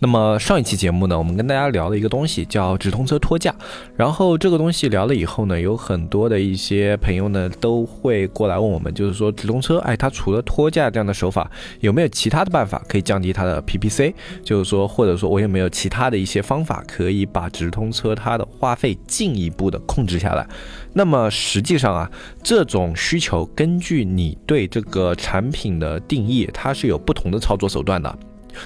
那么上一期节目呢，我们跟大家聊了一个东西，叫直通车托价。然后这个东西聊了以后呢，有很多的一些朋友呢都会过来问我们，就是说直通车，哎，它除了托价这样的手法，有没有其他的办法可以降低它的 PPC？就是说，或者说我有没有其他的一些方法可以把直通车它的花费进一步的控制下来？那么实际上啊，这种需求根据你对这个产品的定义，它是有不同的操作手段的。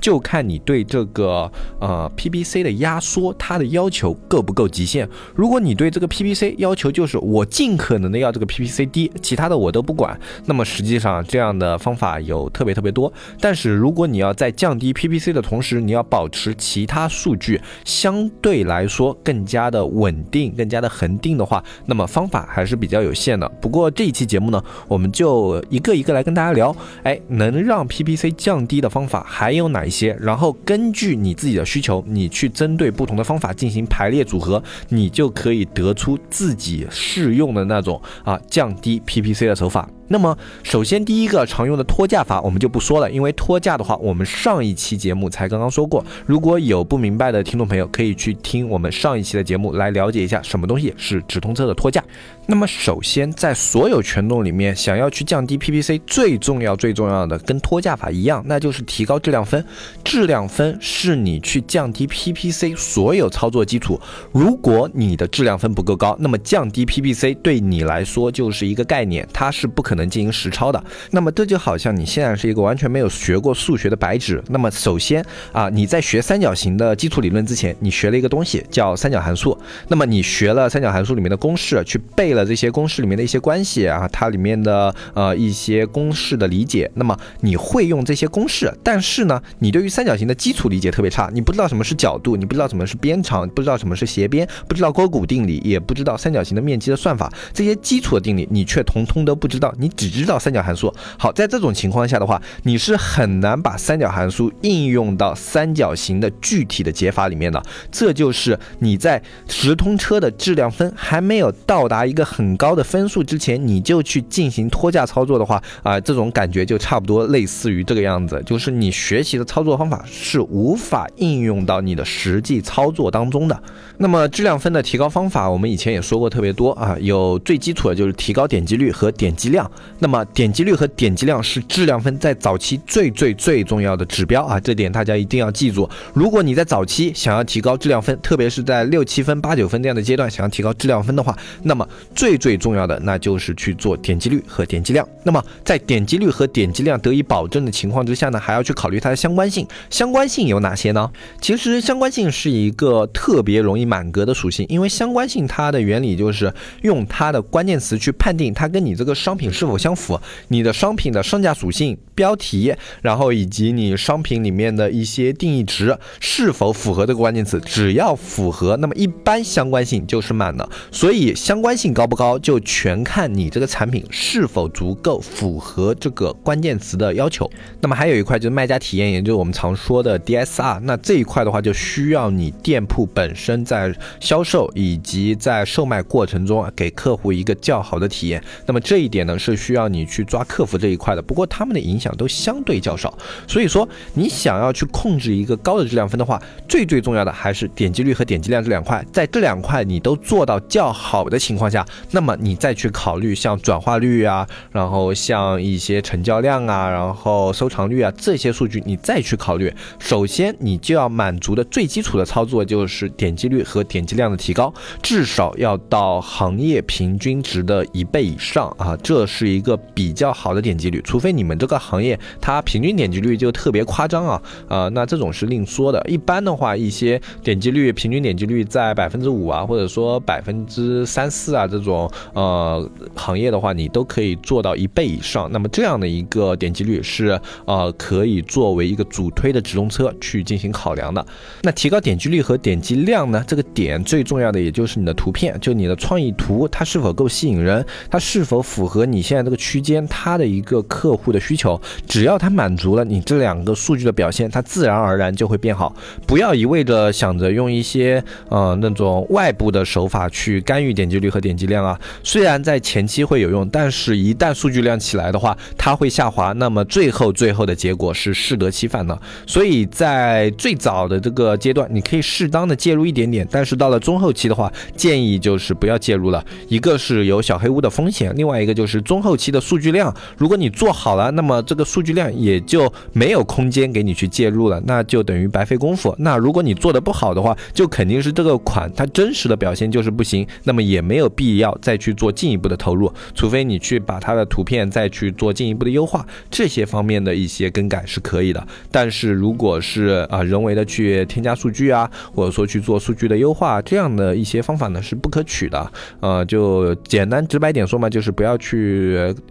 就看你对这个呃 PPC 的压缩，它的要求够不够极限。如果你对这个 PPC 要求就是我尽可能的要这个 PPC 低，其他的我都不管，那么实际上这样的方法有特别特别多。但是如果你要在降低 PPC 的同时，你要保持其他数据相对来说更加的稳定、更加的恒定的话，那么方法还是比较有限的。不过这一期节目呢，我们就一个一个来跟大家聊，哎，能让 PPC 降低的方法还有。哪一些？然后根据你自己的需求，你去针对不同的方法进行排列组合，你就可以得出自己适用的那种啊降低 PPC 的手法。那么，首先第一个常用的托价法我们就不说了，因为托价的话，我们上一期节目才刚刚说过。如果有不明白的听众朋友，可以去听我们上一期的节目来了解一下什么东西是直通车的托价。那么，首先在所有权重里面，想要去降低 PPC，最重要最重要的跟托价法一样，那就是提高质量分。质量分是你去降低 PPC 所有操作基础。如果你的质量分不够高，那么降低 PPC 对你来说就是一个概念，它是不可。能进行实操的，那么这就好像你现在是一个完全没有学过数学的白纸。那么首先啊，你在学三角形的基础理论之前，你学了一个东西叫三角函数。那么你学了三角函数里面的公式，去背了这些公式里面的一些关系啊，它里面的呃一些公式的理解。那么你会用这些公式，但是呢，你对于三角形的基础理解特别差，你不知道什么是角度，你不知道什么是边长，不知道什么是斜边，不知道勾股定理，也不知道三角形的面积的算法，这些基础的定理你却通通都不知道。你只知道三角函数，好，在这种情况下的话，你是很难把三角函数应用到三角形的具体的解法里面的。这就是你在直通车的质量分还没有到达一个很高的分数之前，你就去进行托价操作的话，啊，这种感觉就差不多类似于这个样子，就是你学习的操作方法是无法应用到你的实际操作当中的。那么质量分的提高方法，我们以前也说过特别多啊，有最基础的就是提高点击率和点击量。那么点击率和点击量是质量分在早期最最最重要的指标啊，这点大家一定要记住。如果你在早期想要提高质量分，特别是在六七分、八九分这样的阶段想要提高质量分的话，那么最最重要的那就是去做点击率和点击量。那么在点击率和点击量得以保证的情况之下呢，还要去考虑它的相关性。相关性有哪些呢？其实相关性是一个特别容易满格的属性，因为相关性它的原理就是用它的关键词去判定它跟你这个商品是是否相。符你的商品的上架属性、标题，然后以及你商品里面的一些定义值是否符合这个关键词，只要符合，那么一般相关性就是满的。所以相关性高不高，就全看你这个产品是否足够符合这个关键词的要求。那么还有一块就是卖家体验，也就是我们常说的 DSR。那这一块的话，就需要你店铺本身在销售以及在售卖过程中，给客户一个较好的体验。那么这一点呢，是需要。你去抓客服这一块的，不过他们的影响都相对较少，所以说你想要去控制一个高的质量分的话，最最重要的还是点击率和点击量这两块，在这两块你都做到较好的情况下，那么你再去考虑像转化率啊，然后像一些成交量啊，然后收藏率啊这些数据，你再去考虑。首先你就要满足的最基础的操作就是点击率和点击量的提高，至少要到行业平均值的一倍以上啊，这是。是一个比较好的点击率，除非你们这个行业它平均点击率就特别夸张啊，啊，那这种是另说的。一般的话，一些点击率平均点击率在百分之五啊，或者说百分之三四啊这种呃行业的话，你都可以做到一倍以上。那么这样的一个点击率是呃可以作为一个主推的直通车去进行考量的。那提高点击率和点击量呢？这个点最重要的也就是你的图片，就你的创意图，它是否够吸引人，它是否符合你现在这个区间它的一个客户的需求。只要它满足了你这两个数据的表现，它自然而然就会变好。不要一味的想着用一些呃那种外部的手法去干预点击率和点击量啊。虽然在前期会有用，但是一旦数据量起来的话，它会下滑。那么最后最后的结果是适得其反的。所以在最早的这个阶段，你可以适当的介入一点点，但是到了中后期的话，建议就是不要介入了。一个是有小黑屋的风险，另外一个就是中后期的数据量，如果你做好了，那么这个数据量也就没有空间给你去介入了，那就等于白费功夫。那如果你做的不好的话，就肯定是这个款它真实的表现就是不行，那么也没有必要再去做进一步的投入，除非你去把它的图片再去做进一步的优化，这些方面的一些更改是可以的。但是如果是啊人为的去添加数据啊，或者说去做数据的优化，这样的一些方法呢是不可取的。呃，就简单直白点说嘛，就是不要去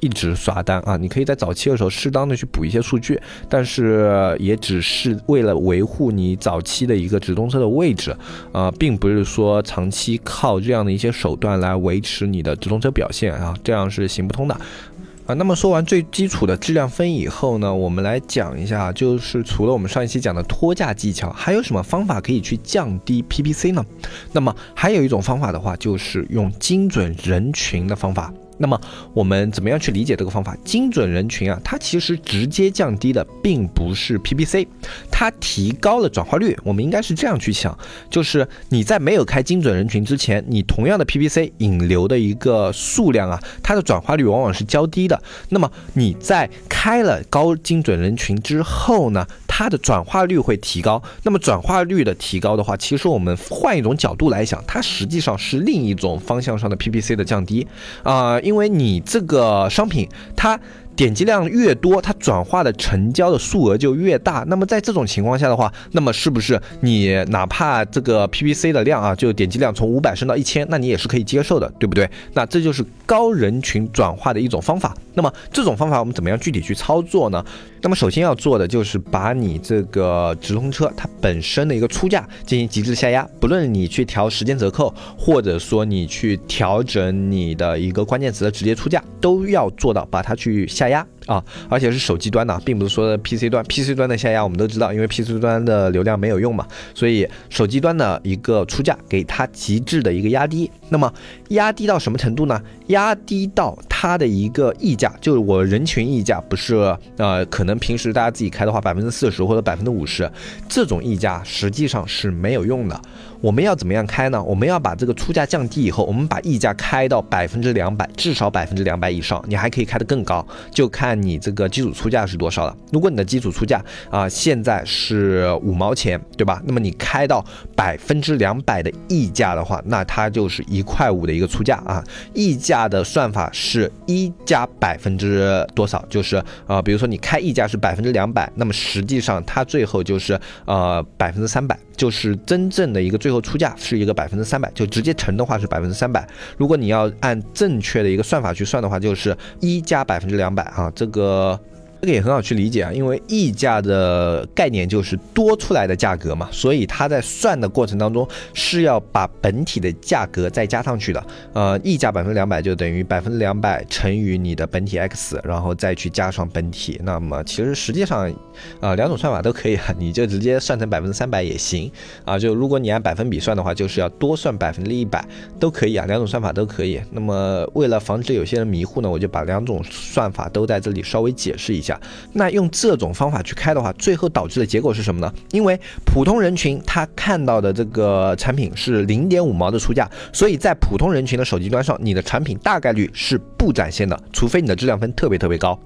一直刷单啊。你可以在早期的时候适当的去补一些数据，但是也只是为了维护你早期的一个直通车的位置，啊，并不是说长期靠这样的一些手段来维持你的直通车表现啊，这样是行不通的。啊，那么说完最基础的质量分以后呢，我们来讲一下，就是除了我们上一期讲的脱价技巧，还有什么方法可以去降低 PPC 呢？那么还有一种方法的话，就是用精准人群的方法。那么我们怎么样去理解这个方法？精准人群啊，它其实直接降低的并不是 PPC，它提高了转化率。我们应该是这样去想，就是你在没有开精准人群之前，你同样的 PPC 引流的一个数量啊，它的转化率往往是较低的。那么你在开了高精准人群之后呢，它的转化率会提高。那么转化率的提高的话，其实我们换一种角度来想，它实际上是另一种方向上的 PPC 的降低啊。因为你这个商品，它。点击量越多，它转化的成交的数额就越大。那么在这种情况下的话，那么是不是你哪怕这个 PPC 的量啊，就点击量从五百升到一千，那你也是可以接受的，对不对？那这就是高人群转化的一种方法。那么这种方法我们怎么样具体去操作呢？那么首先要做的就是把你这个直通车它本身的一个出价进行极致下压，不论你去调时间折扣，或者说你去调整你的一个关键词的直接出价，都要做到把它去下。压啊，而且是手机端的，并不是说 PC 端。PC 端的下压我们都知道，因为 PC 端的流量没有用嘛，所以手机端的一个出价给它极致的一个压低。那么压低到什么程度呢？压低到它的一个溢价，就是我人群溢价不是呃，可能平时大家自己开的话百分之四十或者百分之五十，这种溢价实际上是没有用的。我们要怎么样开呢？我们要把这个出价降低以后，我们把溢价开到百分之两百，至少百分之两百以上，你还可以开得更高，就看你这个基础出价是多少了。如果你的基础出价啊现在是五毛钱，对吧？那么你开到百分之两百的溢价的话，那它就是一块五的一个出价啊。溢价的算法是一加百分之多少？就是啊，比如说你开溢价是百分之两百，那么实际上它最后就是呃百分之三百，就是真正的一个。最后出价是一个百分之三百，就直接乘的话是百分之三百。如果你要按正确的一个算法去算的话，就是一加百分之两百啊，这个。这个也很好去理解啊，因为溢价的概念就是多出来的价格嘛，所以它在算的过程当中是要把本体的价格再加上去的。呃，溢价百分之两百就等于百分之两百乘以你的本体 x，然后再去加上本体。那么其实实际上，啊，两种算法都可以啊，你就直接算成百分之三百也行啊。就如果你按百分比算的话，就是要多算百分之一百都可以啊，两种算法都可以。那么为了防止有些人迷糊呢，我就把两种算法都在这里稍微解释一下。那用这种方法去开的话，最后导致的结果是什么呢？因为普通人群他看到的这个产品是零点五毛的出价，所以在普通人群的手机端上，你的产品大概率是不展现的，除非你的质量分特别特别高。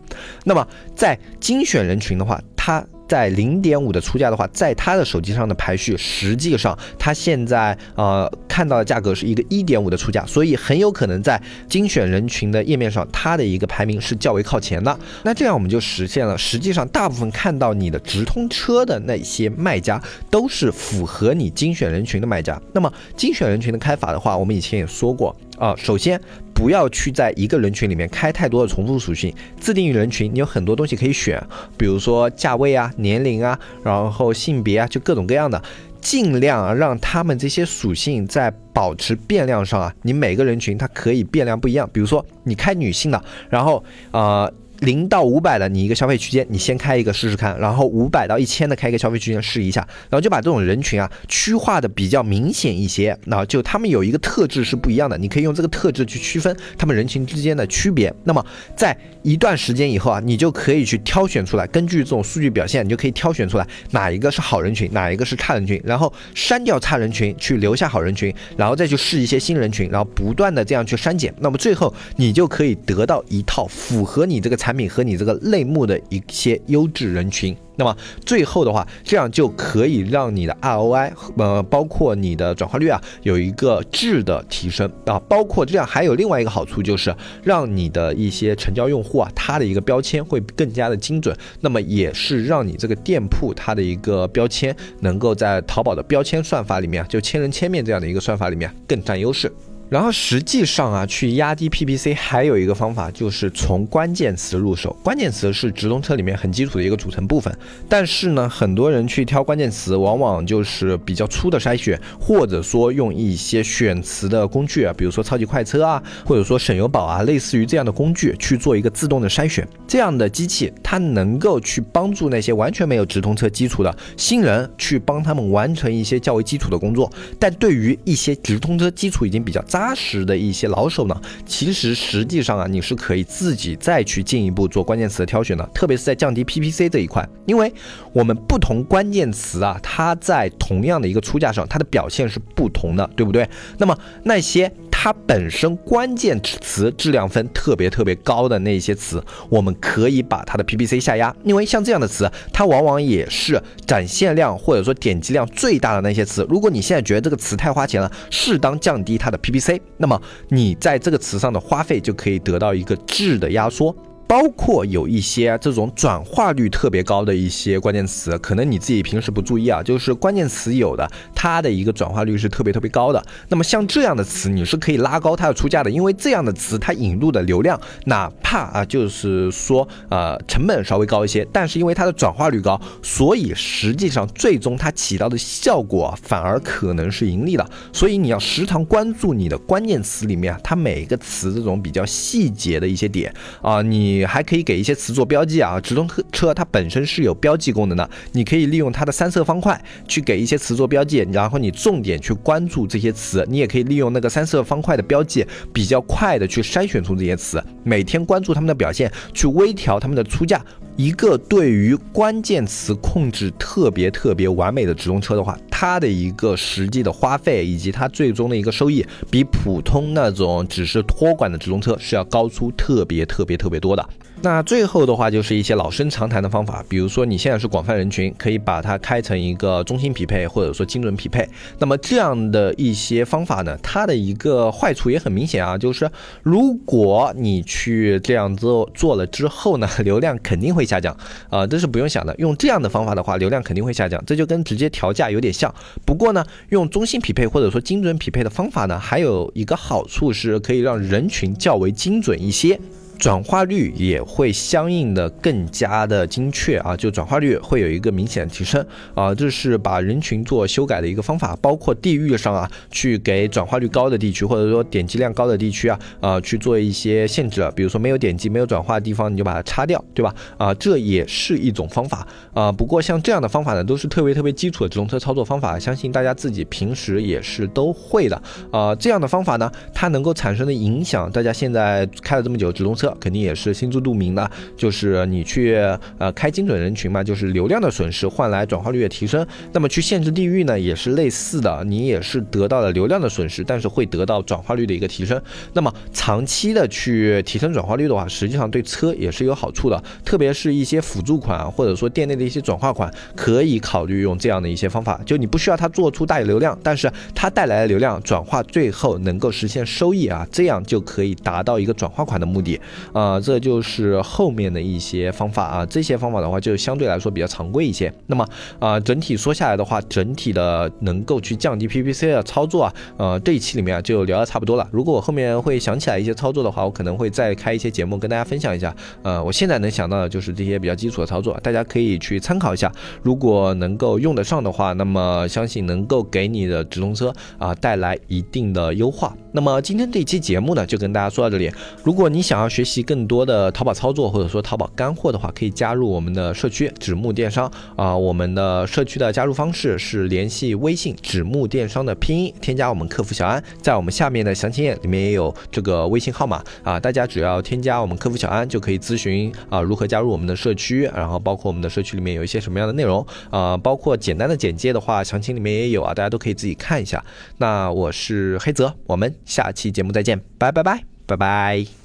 那么在精选人群的话，它在零点五的出价的话，在他的手机上的排序，实际上他现在呃看到的价格是一个一点五的出价，所以很有可能在精选人群的页面上，它的一个排名是较为靠前的。那这样我们就实现了，实际上大部分看到你的直通车的那些卖家，都是符合你精选人群的卖家。那么精选人群的开法的话，我们以前也说过啊，首先。不要去在一个人群里面开太多的重复属性，自定义人群你有很多东西可以选，比如说价位啊、年龄啊，然后性别啊，就各种各样的，尽量让他们这些属性在保持变量上啊，你每个人群它可以变量不一样，比如说你开女性的，然后呃。零到五百的，你一个消费区间，你先开一个试试看，然后五百到一千的开一个消费区间试一下，然后就把这种人群啊区划的比较明显一些，那就他们有一个特质是不一样的，你可以用这个特质去区分他们人群之间的区别。那么在一段时间以后啊，你就可以去挑选出来，根据这种数据表现，你就可以挑选出来哪一个是好人群，哪一个是差人群，然后删掉差人群，去留下好人群，然后再去试一些新人群，然后不断的这样去删减，那么最后你就可以得到一套符合你这个产。产品和你这个类目的一些优质人群，那么最后的话，这样就可以让你的 ROI，呃，包括你的转化率啊，有一个质的提升啊。包括这样还有另外一个好处，就是让你的一些成交用户啊，它的一个标签会更加的精准。那么也是让你这个店铺它的一个标签能够在淘宝的标签算法里面，就千人千面这样的一个算法里面更占优势。然后实际上啊，去压低 PPC 还有一个方法，就是从关键词入手。关键词是直通车里面很基础的一个组成部分。但是呢，很多人去挑关键词，往往就是比较粗的筛选，或者说用一些选词的工具啊，比如说超级快车啊，或者说省油宝啊，类似于这样的工具去做一个自动的筛选。这样的机器，它能够去帮助那些完全没有直通车基础的新人，去帮他们完成一些较为基础的工作。但对于一些直通车基础已经比较扎扎实的一些老手呢，其实实际上啊，你是可以自己再去进一步做关键词的挑选的，特别是在降低 PPC 这一块，因为我们不同关键词啊，它在同样的一个出价上，它的表现是不同的，对不对？那么那些。它本身关键词质量分特别特别高的那些词，我们可以把它的 PPC 下压，因为像这样的词，它往往也是展现量或者说点击量最大的那些词。如果你现在觉得这个词太花钱了，适当降低它的 PPC，那么你在这个词上的花费就可以得到一个质的压缩。包括有一些这种转化率特别高的一些关键词，可能你自己平时不注意啊，就是关键词有的它的一个转化率是特别特别高的。那么像这样的词，你是可以拉高它的出价的，因为这样的词它引入的流量，哪怕啊就是说呃成本稍微高一些，但是因为它的转化率高，所以实际上最终它起到的效果反而可能是盈利的。所以你要时常关注你的关键词里面，它每一个词这种比较细节的一些点啊，你。你还可以给一些词做标记啊，直通车它本身是有标记功能的，你可以利用它的三色方块去给一些词做标记，然后你重点去关注这些词，你也可以利用那个三色方块的标记，比较快的去筛选出这些词，每天关注他们的表现，去微调他们的出价。一个对于关键词控制特别特别完美的直通车的话，它的一个实际的花费以及它最终的一个收益，比普通那种只是托管的直通车是要高出特别特别特别多的。那最后的话就是一些老生常谈的方法，比如说你现在是广泛人群，可以把它开成一个中心匹配或者说精准匹配。那么这样的一些方法呢，它的一个坏处也很明显啊，就是如果你去这样做做了之后呢，流量肯定会下降啊，这是不用想的。用这样的方法的话，流量肯定会下降，这就跟直接调价有点像。不过呢，用中心匹配或者说精准匹配的方法呢，还有一个好处是可以让人群较为精准一些。转化率也会相应的更加的精确啊，就转化率会有一个明显的提升啊，这是把人群做修改的一个方法，包括地域上啊，去给转化率高的地区或者说点击量高的地区啊，啊去做一些限制，比如说没有点击、没有转化的地方，你就把它擦掉，对吧？啊，这也是一种方法啊。不过像这样的方法呢，都是特别特别基础的直通车操作方法，相信大家自己平时也是都会的啊。这样的方法呢，它能够产生的影响，大家现在开了这么久直通车。肯定也是心知肚明的，就是你去呃开精准人群嘛，就是流量的损失换来转化率的提升。那么去限制地域呢，也是类似的，你也是得到了流量的损失，但是会得到转化率的一个提升。那么长期的去提升转化率的话，实际上对车也是有好处的，特别是一些辅助款或者说店内的一些转化款，可以考虑用这样的一些方法，就你不需要它做出大流量，但是它带来的流量转化最后能够实现收益啊，这样就可以达到一个转化款的目的啊，这就是后面的一些方法啊，这些方法的话就相对来说比较常规一些。那么啊，整体说下来的话，整体的能够去降低 PPC 的操作啊，呃，这一期里面啊就聊的差不多了。如果我后面会想起来一些操作的话，我可能会再开一些节目跟大家分享一下。呃，我现在能想到的就是这些比较基础的操作，大家可以去参考一下。如果能够用得上的话，那么相信能够给你的直通车啊带来一定的优化。那么今天这期节目呢，就跟大家说到这里。如果你想要学习更多的淘宝操作，或者说淘宝干货的话，可以加入我们的社区纸木电商啊。我们的社区的加入方式是联系微信纸木电商的拼音，添加我们客服小安，在我们下面的详情页里面也有这个微信号码啊。大家只要添加我们客服小安，就可以咨询啊如何加入我们的社区，然后包括我们的社区里面有一些什么样的内容啊，包括简单的简介的话，详情里面也有啊，大家都可以自己看一下。那我是黑泽，我们。下期节目再见，拜拜拜拜拜。